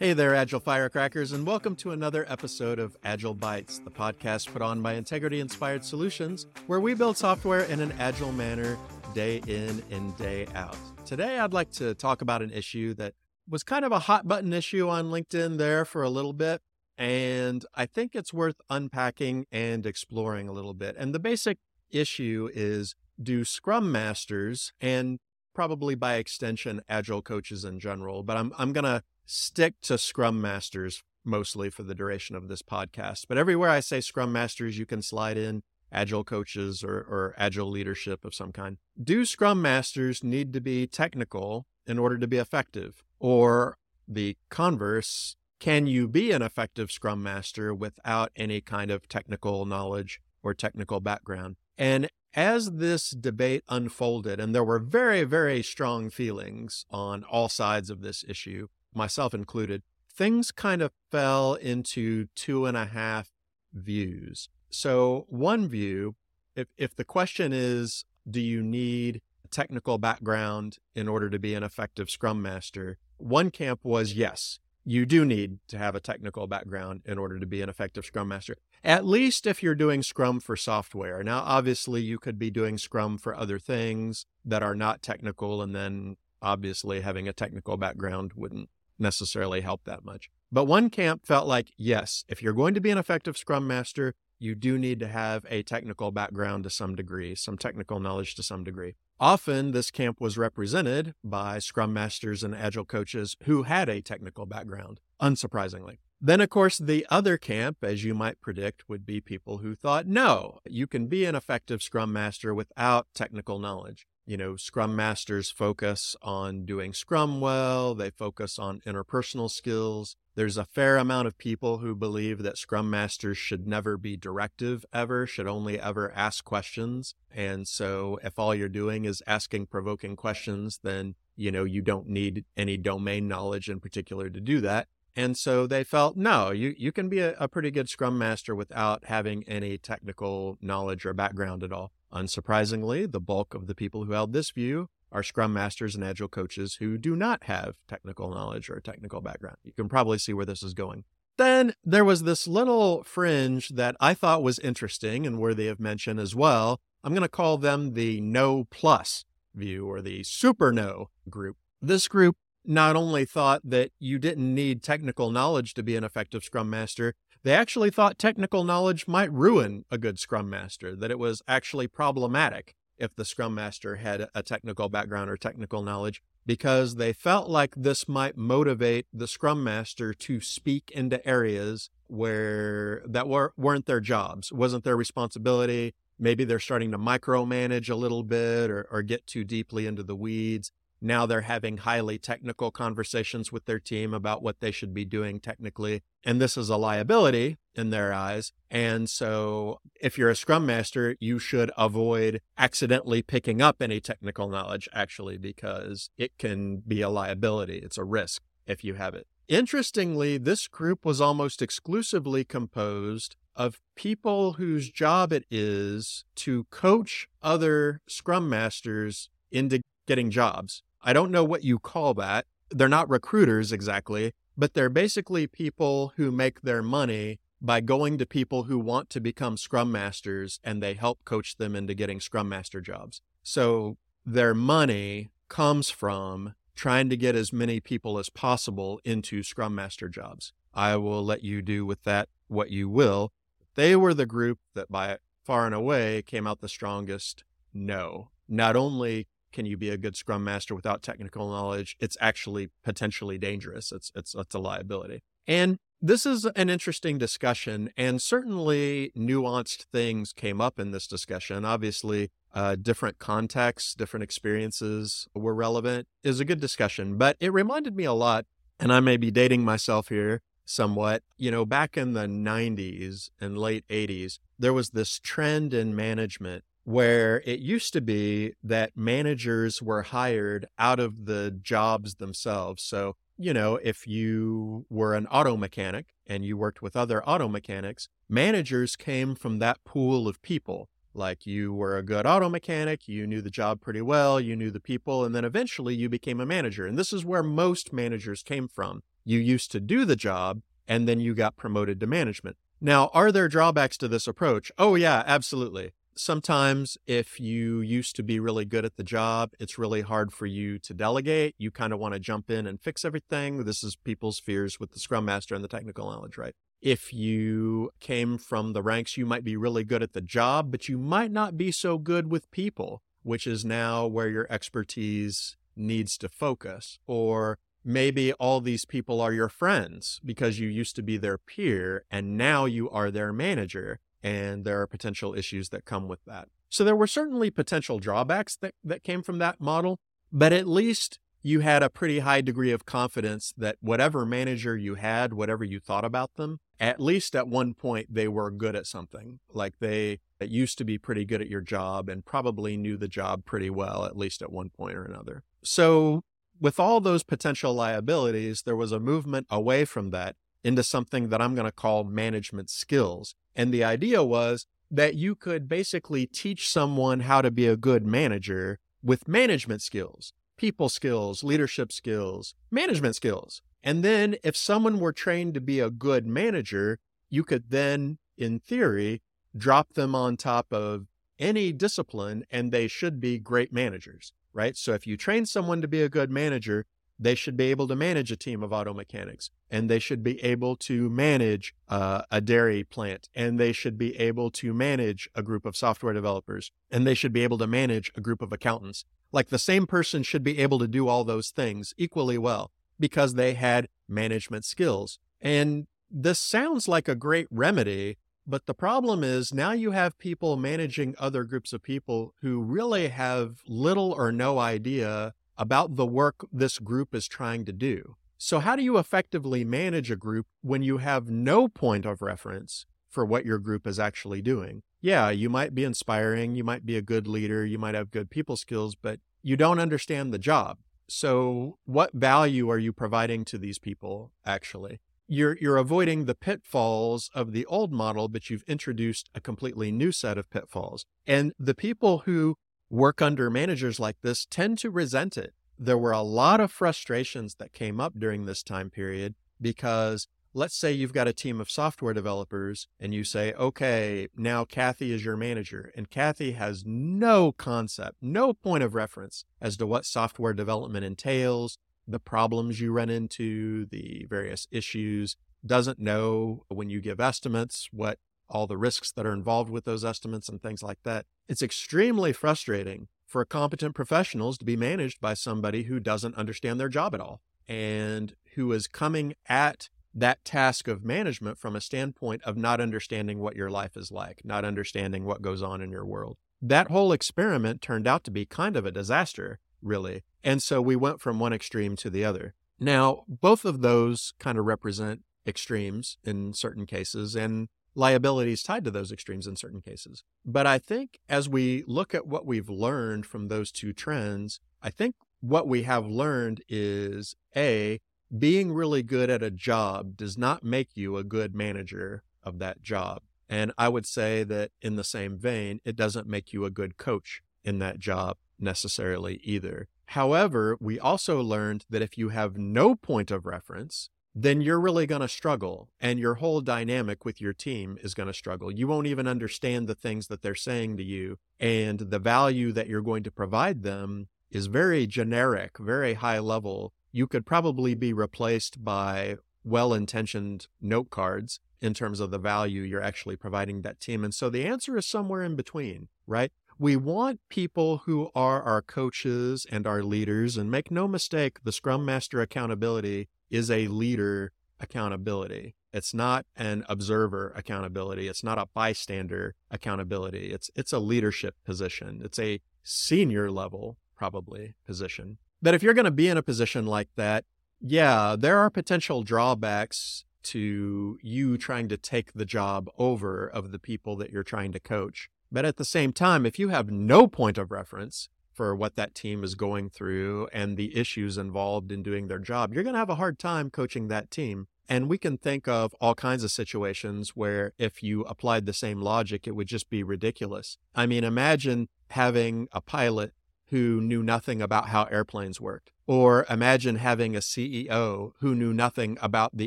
Hey there, Agile Firecrackers, and welcome to another episode of Agile Bites, the podcast put on by Integrity Inspired Solutions, where we build software in an agile manner day in and day out. Today, I'd like to talk about an issue that was kind of a hot button issue on LinkedIn there for a little bit, and I think it's worth unpacking and exploring a little bit. And the basic issue is do Scrum Masters and probably by extension Agile coaches in general, but I'm, I'm going to stick to Scrum Masters mostly for the duration of this podcast. But everywhere I say Scrum Masters, you can slide in Agile coaches or, or Agile leadership of some kind. Do Scrum Masters need to be technical in order to be effective? Or the converse, can you be an effective Scrum Master without any kind of technical knowledge or technical background? And as this debate unfolded, and there were very, very strong feelings on all sides of this issue, myself included, things kind of fell into two and a half views. So, one view, if, if the question is, do you need a technical background in order to be an effective Scrum Master? One camp was yes, you do need to have a technical background in order to be an effective Scrum Master, at least if you're doing Scrum for software. Now, obviously, you could be doing Scrum for other things that are not technical, and then obviously having a technical background wouldn't necessarily help that much. But one camp felt like, yes, if you're going to be an effective Scrum Master, you do need to have a technical background to some degree, some technical knowledge to some degree. Often, this camp was represented by Scrum Masters and Agile coaches who had a technical background, unsurprisingly. Then, of course, the other camp, as you might predict, would be people who thought, no, you can be an effective Scrum Master without technical knowledge you know, Scrum Masters focus on doing Scrum well, they focus on interpersonal skills. There's a fair amount of people who believe that Scrum Masters should never be directive ever, should only ever ask questions. And so if all you're doing is asking provoking questions, then, you know, you don't need any domain knowledge in particular to do that. And so they felt, no, you, you can be a, a pretty good Scrum Master without having any technical knowledge or background at all. Unsurprisingly, the bulk of the people who held this view are scrum masters and agile coaches who do not have technical knowledge or technical background. You can probably see where this is going. Then there was this little fringe that I thought was interesting and worthy of mention as well. I'm going to call them the no plus view or the super no group. This group not only thought that you didn't need technical knowledge to be an effective scrum master, they actually thought technical knowledge might ruin a good Scrum Master, that it was actually problematic if the Scrum Master had a technical background or technical knowledge, because they felt like this might motivate the Scrum Master to speak into areas where that were, weren't their jobs, wasn't their responsibility. Maybe they're starting to micromanage a little bit or, or get too deeply into the weeds. Now they're having highly technical conversations with their team about what they should be doing technically. And this is a liability in their eyes. And so if you're a scrum master, you should avoid accidentally picking up any technical knowledge, actually, because it can be a liability. It's a risk if you have it. Interestingly, this group was almost exclusively composed of people whose job it is to coach other scrum masters into getting jobs. I don't know what you call that. They're not recruiters exactly, but they're basically people who make their money by going to people who want to become scrum masters and they help coach them into getting scrum master jobs. So their money comes from trying to get as many people as possible into scrum master jobs. I will let you do with that what you will. They were the group that by far and away came out the strongest no. Not only can you be a good scrum master without technical knowledge? It's actually potentially dangerous. It's it's it's a liability. And this is an interesting discussion, and certainly nuanced things came up in this discussion. Obviously, uh, different contexts, different experiences were relevant. Is a good discussion, but it reminded me a lot, and I may be dating myself here somewhat. You know, back in the 90s and late 80s, there was this trend in management where it used to be that managers were hired out of the jobs themselves. So, you know, if you were an auto mechanic and you worked with other auto mechanics, managers came from that pool of people. Like you were a good auto mechanic, you knew the job pretty well, you knew the people, and then eventually you became a manager. And this is where most managers came from You used to do the job and then you got promoted to management. Now, are there drawbacks to this approach? Oh, yeah, absolutely. Sometimes, if you used to be really good at the job, it's really hard for you to delegate. You kind of want to jump in and fix everything. This is people's fears with the Scrum Master and the technical knowledge, right? If you came from the ranks, you might be really good at the job, but you might not be so good with people, which is now where your expertise needs to focus. Or maybe all these people are your friends because you used to be their peer and now you are their manager and there are potential issues that come with that. So there were certainly potential drawbacks that, that came from that model, but at least you had a pretty high degree of confidence that whatever manager you had, whatever you thought about them, at least at one point they were good at something. Like they used to be pretty good at your job and probably knew the job pretty well, at least at one point or another. So with all those potential liabilities, there was a movement away from that into something that I'm going to call management skills. And the idea was that you could basically teach someone how to be a good manager with management skills, people skills, leadership skills, management skills. And then if someone were trained to be a good manager, you could then, in theory, drop them on top of any discipline and they should be great managers right? So if you train someone to be a good manager, they should be able to manage a team of auto mechanics and they should be able to manage uh, a dairy plant and they should be able to manage a group of software developers and they should be able to manage a group of accountants. Like the same person should be able to do all those things equally well because they had management skills. And this sounds like a great remedy but the problem is now you have people managing other groups of people who really have little or no idea about the work this group is trying to do. So, how do you effectively manage a group when you have no point of reference for what your group is actually doing? Yeah, you might be inspiring, you might be a good leader, you might have good people skills, but you don't understand the job. So, what value are you providing to these people actually? you're you're avoiding the pitfalls of the old model but you've introduced a completely new set of pitfalls and the people who work under managers like this tend to resent it. There were a lot of frustrations that came up during this time period because let's say you've got a team of software developers and you say okay now kathy is your manager and kathy has no concept no point of reference as to what software development entails the problems you run into, the various issues, doesn't know when you give estimates what all the risks that are involved with those estimates and things like that. It's extremely frustrating for competent professionals to be managed by somebody who doesn't understand their job at all and who is coming at that task of management from a standpoint of not understanding what your life is like, not understanding what goes on in your world. That whole experiment turned out to be kind of a disaster really. And so we went from one extreme to the other. Now, both of those kind of represent extremes in certain cases and liabilities tied to those extremes in certain cases. But I think as we look at what we've learned from those two trends, I think what we have learned is A, being really good at a job does not make you a good manager of that job. And I would say that in the same vein, it doesn't make you a good coach in that job necessarily either. However, we also learned that if you have no point of reference, then you're really going to struggle and your whole dynamic with your team is going to struggle. You won't even understand the things that they're saying to you and the value that you're going to provide them is very generic, very high level. You could probably be replaced by well intentioned note cards in terms of the value you're actually providing that team. And so the answer is somewhere in between, right? We want people who are our coaches and our leaders. And make no mistake, the Scrum Master accountability is a leader accountability. It's not an observer accountability. It's not a bystander accountability. It's it's a leadership position. It's a senior level probably position. But if you're going to be in a position like that, yeah, there are potential drawbacks to you trying to take the job over of the people that you're trying to coach. But at the same time, if you have no point of reference for what that team is going through and the issues involved in doing their job, you're going to have a hard time coaching that team. And we can think of all kinds of situations where if you applied the same logic, it would just be ridiculous. I mean, imagine having a pilot who knew nothing about how airplanes worked. Or imagine having a CEO who knew nothing about the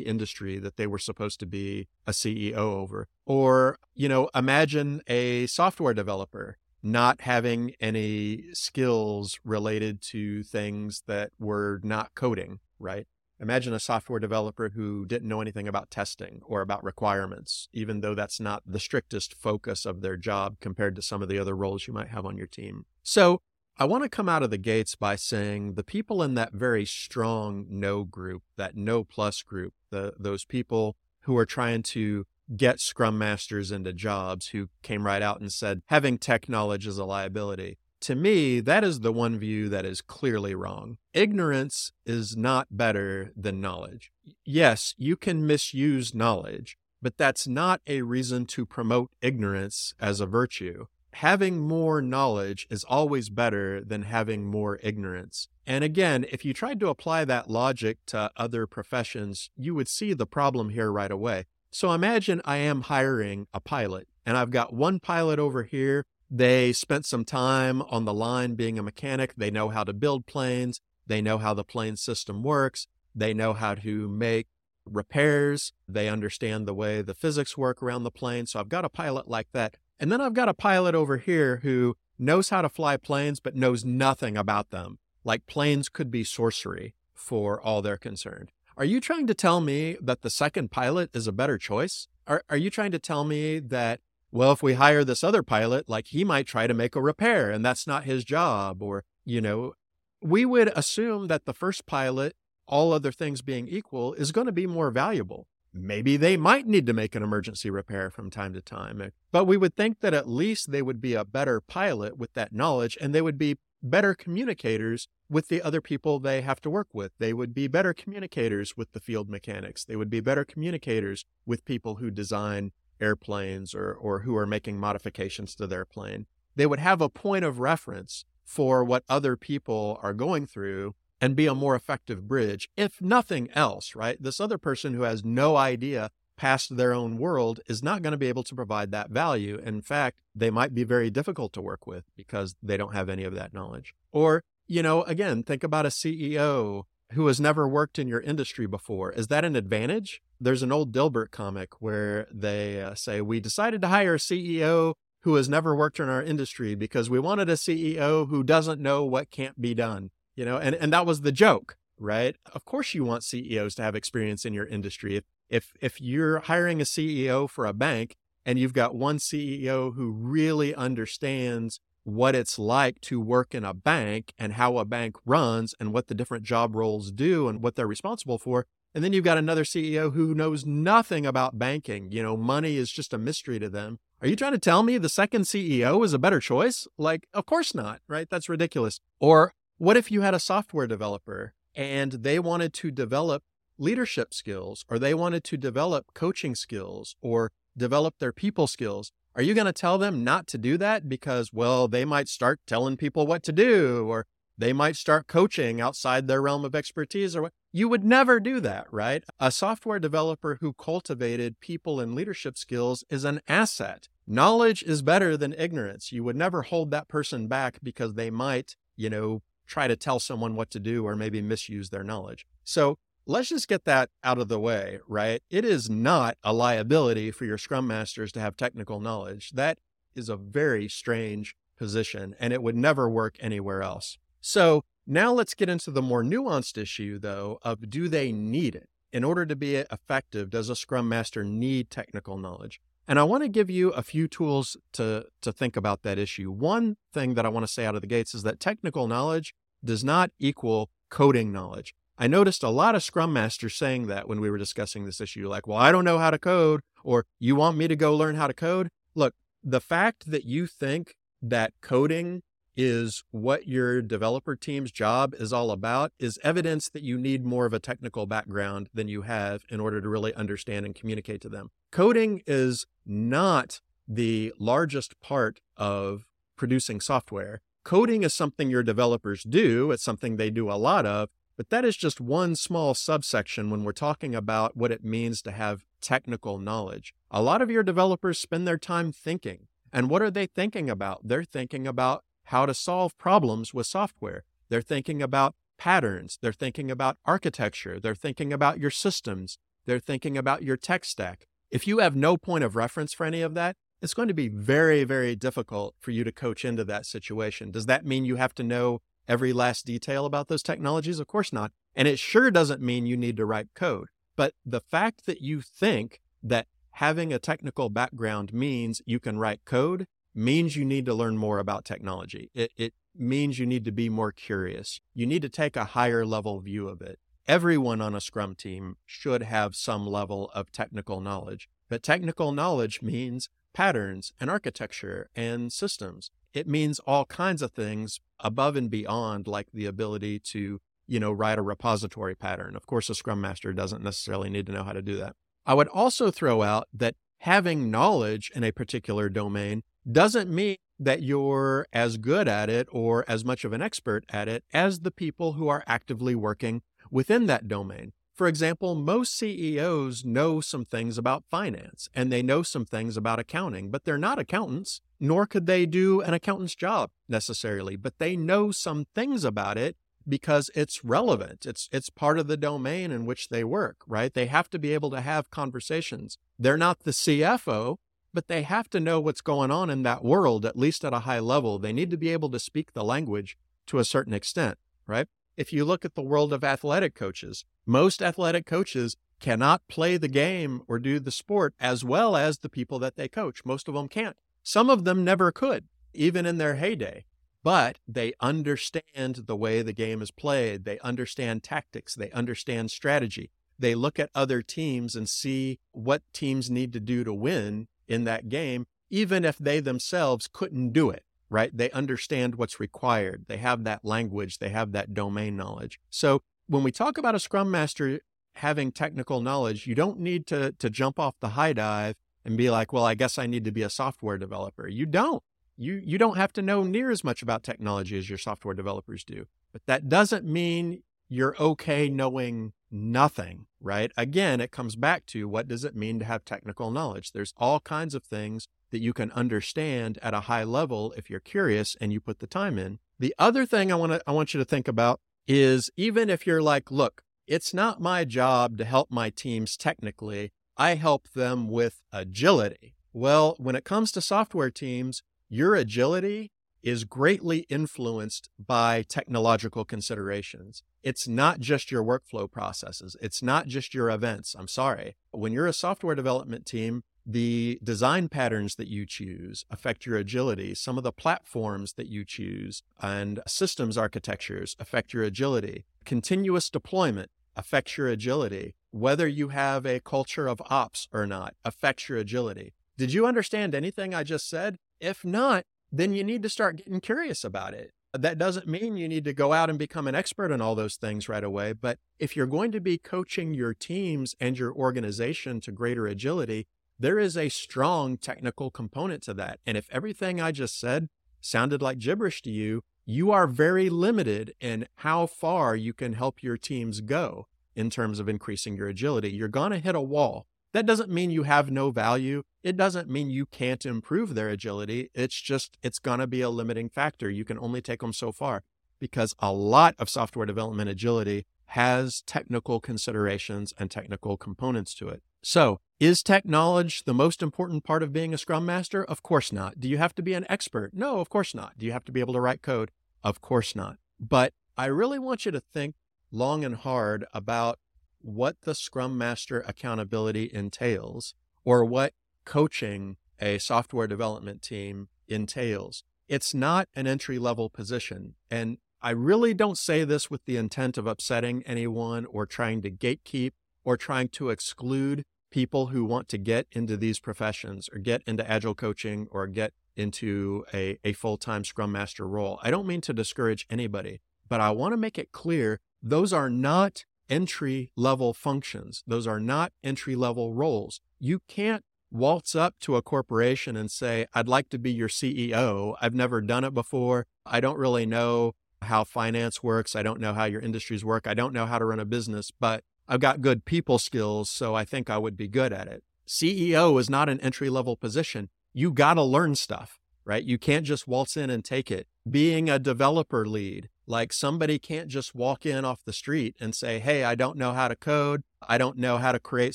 industry that they were supposed to be a CEO over. Or, you know, imagine a software developer not having any skills related to things that were not coding, right? Imagine a software developer who didn't know anything about testing or about requirements, even though that's not the strictest focus of their job compared to some of the other roles you might have on your team. So I want to come out of the gates by saying the people in that very strong no group, that no plus group, the, those people who are trying to get scrum masters into jobs who came right out and said having tech knowledge is a liability. To me, that is the one view that is clearly wrong. Ignorance is not better than knowledge. Yes, you can misuse knowledge, but that's not a reason to promote ignorance as a virtue having more knowledge is always better than having more ignorance. And again, if you tried to apply that logic to other professions, you would see the problem here right away. So imagine I am hiring a pilot and I've got one pilot over here. They spent some time on the line being a mechanic. They know how to build planes. They know how the plane system works. They know how to make repairs. They understand the way the physics work around the plane. So I've got a pilot like that. And then I've got a pilot over here who knows how to fly planes, but knows nothing about them. Like planes could be sorcery for all they're concerned. Are you trying to tell me that the second pilot is a better choice? Are, are you trying to tell me that, well, if we hire this other pilot, like he might try to make a repair and that's not his job? Or, you know, we would assume that the first pilot, all other things being equal, is going to be more valuable maybe they might need to make an emergency repair from time to time. Eh, but we would think that at least they would be a better pilot with that knowledge and they would be better communicators with the other people they have to work with. They would be better communicators with the field mechanics. They would be better communicators with people who design airplanes or, or who are making modifications to their plane. They would have a point of reference for what other people are going through and be a more effective bridge, if nothing else, right? This other person who has no idea past their own world is not going to be able to provide that value. In fact, they might be very difficult to work with because they don't have any of that knowledge. Or, you know, again, think about a CEO who has never worked in your industry before. Is that an advantage? There's an old Dilbert comic where they uh, say, We decided to hire a CEO who has never worked in our industry because we wanted a CEO who doesn't know what can't be done you know and and that was the joke right of course you want ceos to have experience in your industry if if if you're hiring a ceo for a bank and you've got one ceo who really understands what it's like to work in a bank and how a bank runs and what the different job roles do and what they're responsible for and then you've got another CEO who knows nothing about banking. You know, money is just a mystery to them. Are you trying to tell me the second CEO is a better choice? Like, of course not, right? That's ridiculous. Or what if you had a software developer and they wanted to develop leadership skills or they wanted to develop coaching skills or develop their people skills? Are you going to tell them not to do that because, well, they might start telling people what to do or they might start coaching outside their realm of expertise or what? You would never do that, right? A software developer who cultivated people and leadership skills is an asset. Knowledge is better than ignorance. You would never hold that person back because they might, you know, try to tell someone what to do or maybe misuse their knowledge. So let's just get that out of the way, right? It is not a liability for your scrum masters to have technical knowledge. That is a very strange position and it would never work anywhere else. So now let's get into the more nuanced issue though of do they need it? In order to be effective, does a scrum master need technical knowledge? And I want to give you a few tools to, to think about that issue. One thing that I want to say out of the gates is that technical knowledge does not equal coding knowledge. I noticed a lot of Scrum Masters saying that when we were discussing this issue, like, well, I don't know how to code, or you want me to go learn how to code? Look, the fact that you think that coding is what your developer team's job is all about is evidence that you need more of a technical background than you have in order to really understand and communicate to them. Coding is not the largest part of producing software. Coding is something your developers do, it's something they do a lot of, but that is just one small subsection when we're talking about what it means to have technical knowledge. A lot of your developers spend their time thinking. And what are they thinking about? They're thinking about how to solve problems with software. They're thinking about patterns. They're thinking about architecture. They're thinking about your systems. They're thinking about your tech stack. If you have no point of reference for any of that, it's going to be very, very difficult for you to coach into that situation. Does that mean you have to know every last detail about those technologies? Of course not. And it sure doesn't mean you need to write code. But the fact that you think that having a technical background means you can write code means you need to learn more about technology. It, it means you need to be more curious. You need to take a higher level view of it. Everyone on a Scrum team should have some level of technical knowledge. But technical knowledge means patterns and architecture and systems. It means all kinds of things above and beyond like the ability to, you know, write a repository pattern. Of course, a scrum master doesn't necessarily need to know how to do that. I would also throw out that having knowledge in a particular domain doesn't mean that you're as good at it or as much of an expert at it as the people who are actively working within that domain. For example, most CEOs know some things about finance and they know some things about accounting, but they're not accountants, nor could they do an accountant's job necessarily, but they know some things about it because it's relevant. It's it's part of the domain in which they work, right? They have to be able to have conversations. They're not the CFO, but they have to know what's going on in that world at least at a high level. They need to be able to speak the language to a certain extent, right? If you look at the world of athletic coaches, most athletic coaches cannot play the game or do the sport as well as the people that they coach. Most of them can't. Some of them never could, even in their heyday. But they understand the way the game is played. They understand tactics. They understand strategy. They look at other teams and see what teams need to do to win in that game, even if they themselves couldn't do it right? They understand what's required. They have that language, they have that domain knowledge. So when we talk about a scrum master having technical knowledge, you don't need to to jump off the high dive and be like, "Well, I guess I need to be a software developer." You don't. You you don't have to know near as much about technology as your software developers do. But that doesn't mean you're okay knowing nothing, right? Again, it comes back to what does it mean to have technical knowledge? There's all kinds of things that you can understand at a high level if you're curious and you put the time in. The other thing I want to I want you to think about is even if you're like, look, it's not my job to help my teams technically, I help them with agility. Well, when it comes to software teams, your agility is greatly influenced by technological considerations. It's not just your workflow processes. It's not just your events. I'm sorry. When you're a software development team, the design patterns that you choose affect your agility. Some of the platforms that you choose and systems architectures affect your agility. Continuous deployment affects your agility. Whether you have a culture of ops or not affects your agility. Did you understand anything I just said? If not, then you need to start getting curious about it. That doesn't mean you need to go out and become an expert in all those things right away. But if you're going to be coaching your teams and your organization to greater agility, there is a strong technical component to that. And if everything I just said sounded like gibberish to you, you are very limited in how far you can help your teams go in terms of increasing your agility. You're going to hit a wall. That doesn't mean you have no value. It doesn't mean you can't improve their agility. It's just, it's going to be a limiting factor. You can only take them so far because a lot of software development agility has technical considerations and technical components to it. So, is tech knowledge the most important part of being a Scrum Master? Of course not. Do you have to be an expert? No, of course not. Do you have to be able to write code? Of course not. But I really want you to think long and hard about what the Scrum Master accountability entails or what coaching a software development team entails. It's not an entry level position. And I really don't say this with the intent of upsetting anyone or trying to gatekeep or trying to exclude people who want to get into these professions or get into agile coaching or get into a, a full time Scrum Master role. I don't mean to discourage anybody, but I want to make it clear those are not entry level functions. Those are not entry level roles. You can't waltz up to a corporation and say, I'd like to be your CEO. I've never done it before. I don't really know how finance works. I don't know how your industries work. I don't know how to run a business, but I've got good people skills, so I think I would be good at it. CEO is not an entry level position. You got to learn stuff. right? You can't just waltz in and take it. Being a developer lead, like somebody can't just walk in off the street and say, Hey, I don't know how to code. I don't know how to create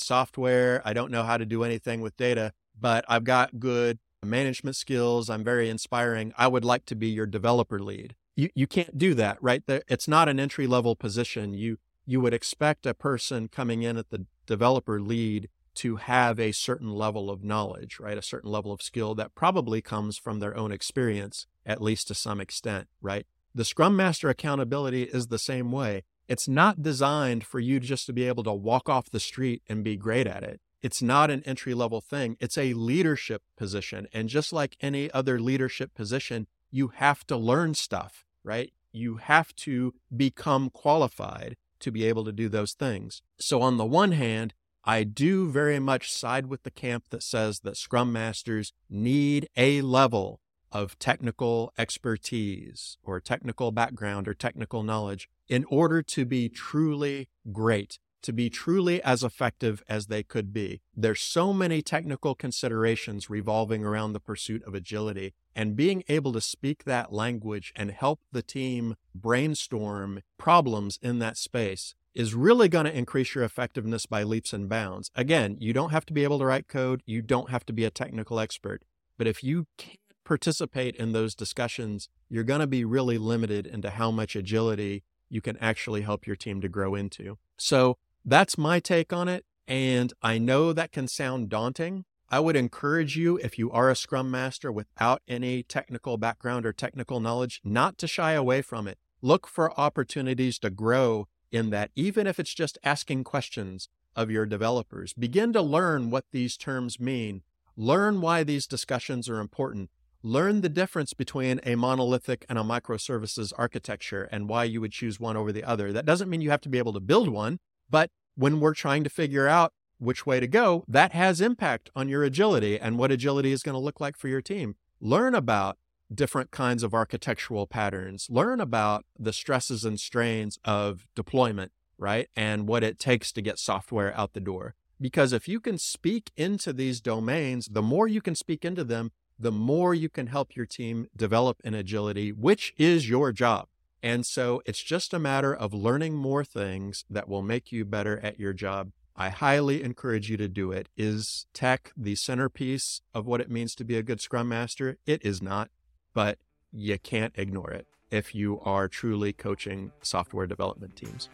software. I don't know how to do anything with data, but I've got good management skills. I'm very inspiring. I would like to be your developer lead. You, you can't do that, right? It's not an entry level position. You, you would expect a person coming in at the developer lead to have a certain level of knowledge, right? A certain level of skill that probably comes from their own experience, at least to some extent, right? The Scrum Master accountability is the same way. It's not designed for you just to be able to walk off the street and be great at it. It's not an entry level thing. It's a leadership position. And just like any other leadership position, you have to learn stuff, right? You have to become qualified to be able to do those things. So, on the one hand, I do very much side with the camp that says that Scrum Masters need a level of technical expertise or technical background or technical knowledge in order to be truly great, to be truly as effective as they could be. There's so many technical considerations revolving around the pursuit of agility and being able to speak that language and help the team brainstorm problems in that space is really going to increase your effectiveness by leaps and bounds. Again, you don't have to be able to write code, you don't have to be a technical expert, but if you participate in those discussions, you're going to be really limited into how much agility you can actually help your team to grow into. So that's my take on it. And I know that can sound daunting. I would encourage you, if you are a Scrum Master without any technical background or technical knowledge, not to shy away from it. Look for opportunities to grow in that, even if it's just asking questions of your developers. Begin to learn what these terms mean. Learn why these discussions are important. Learn the difference between a monolithic and a microservices architecture and why you would choose one over the other. That doesn't mean you have to be able to build one, but when we're trying to figure out which way to go, that has impact on your agility and what agility is going to look like for your team. Learn about different kinds of architectural patterns, learn about the stresses and strains of deployment, right? And what it takes to get software out the door. Because if you can speak into these domains, the more you can speak into them, the more you can help your team develop in agility, which is your job. And so it's just a matter of learning more things that will make you better at your job. I highly encourage you to do it. Is tech the centerpiece of what it means to be a good Scrum Master? It is not but you can't ignore it if you are truly coaching software development teams.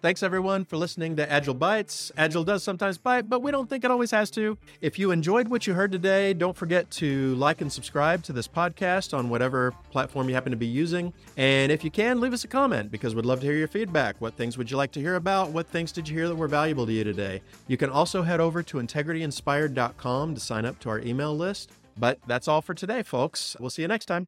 Thanks everyone for listening to Agile Bites. Agile does sometimes bite, but we don't think it always has to. If you enjoyed what you heard today, don't forget to like and subscribe to this podcast on whatever platform you happen to be using. And if you can, leave us a comment because we'd love to hear your feedback. What things would you like to hear about? What things did you hear that were valuable to you today? You can also head over to integrityinspired.com to sign up to our email list. But that's all for today, folks. We'll see you next time.